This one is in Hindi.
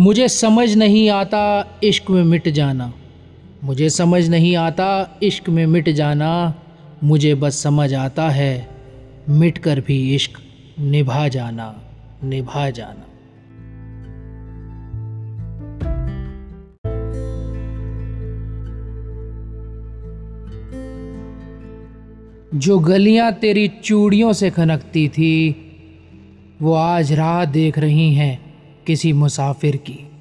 मुझे समझ नहीं आता इश्क में मिट जाना। मुझे समझ नहीं आता इश्क में मिट जाना। मुझे बस समझ आता है मिट कर भी इश्क निभा जाना निभा जाना। जो गलियाँ तेरी चूड़ियों से खनकती थी, वो आज राह देख रही हैं। किसी मुसाफिर की।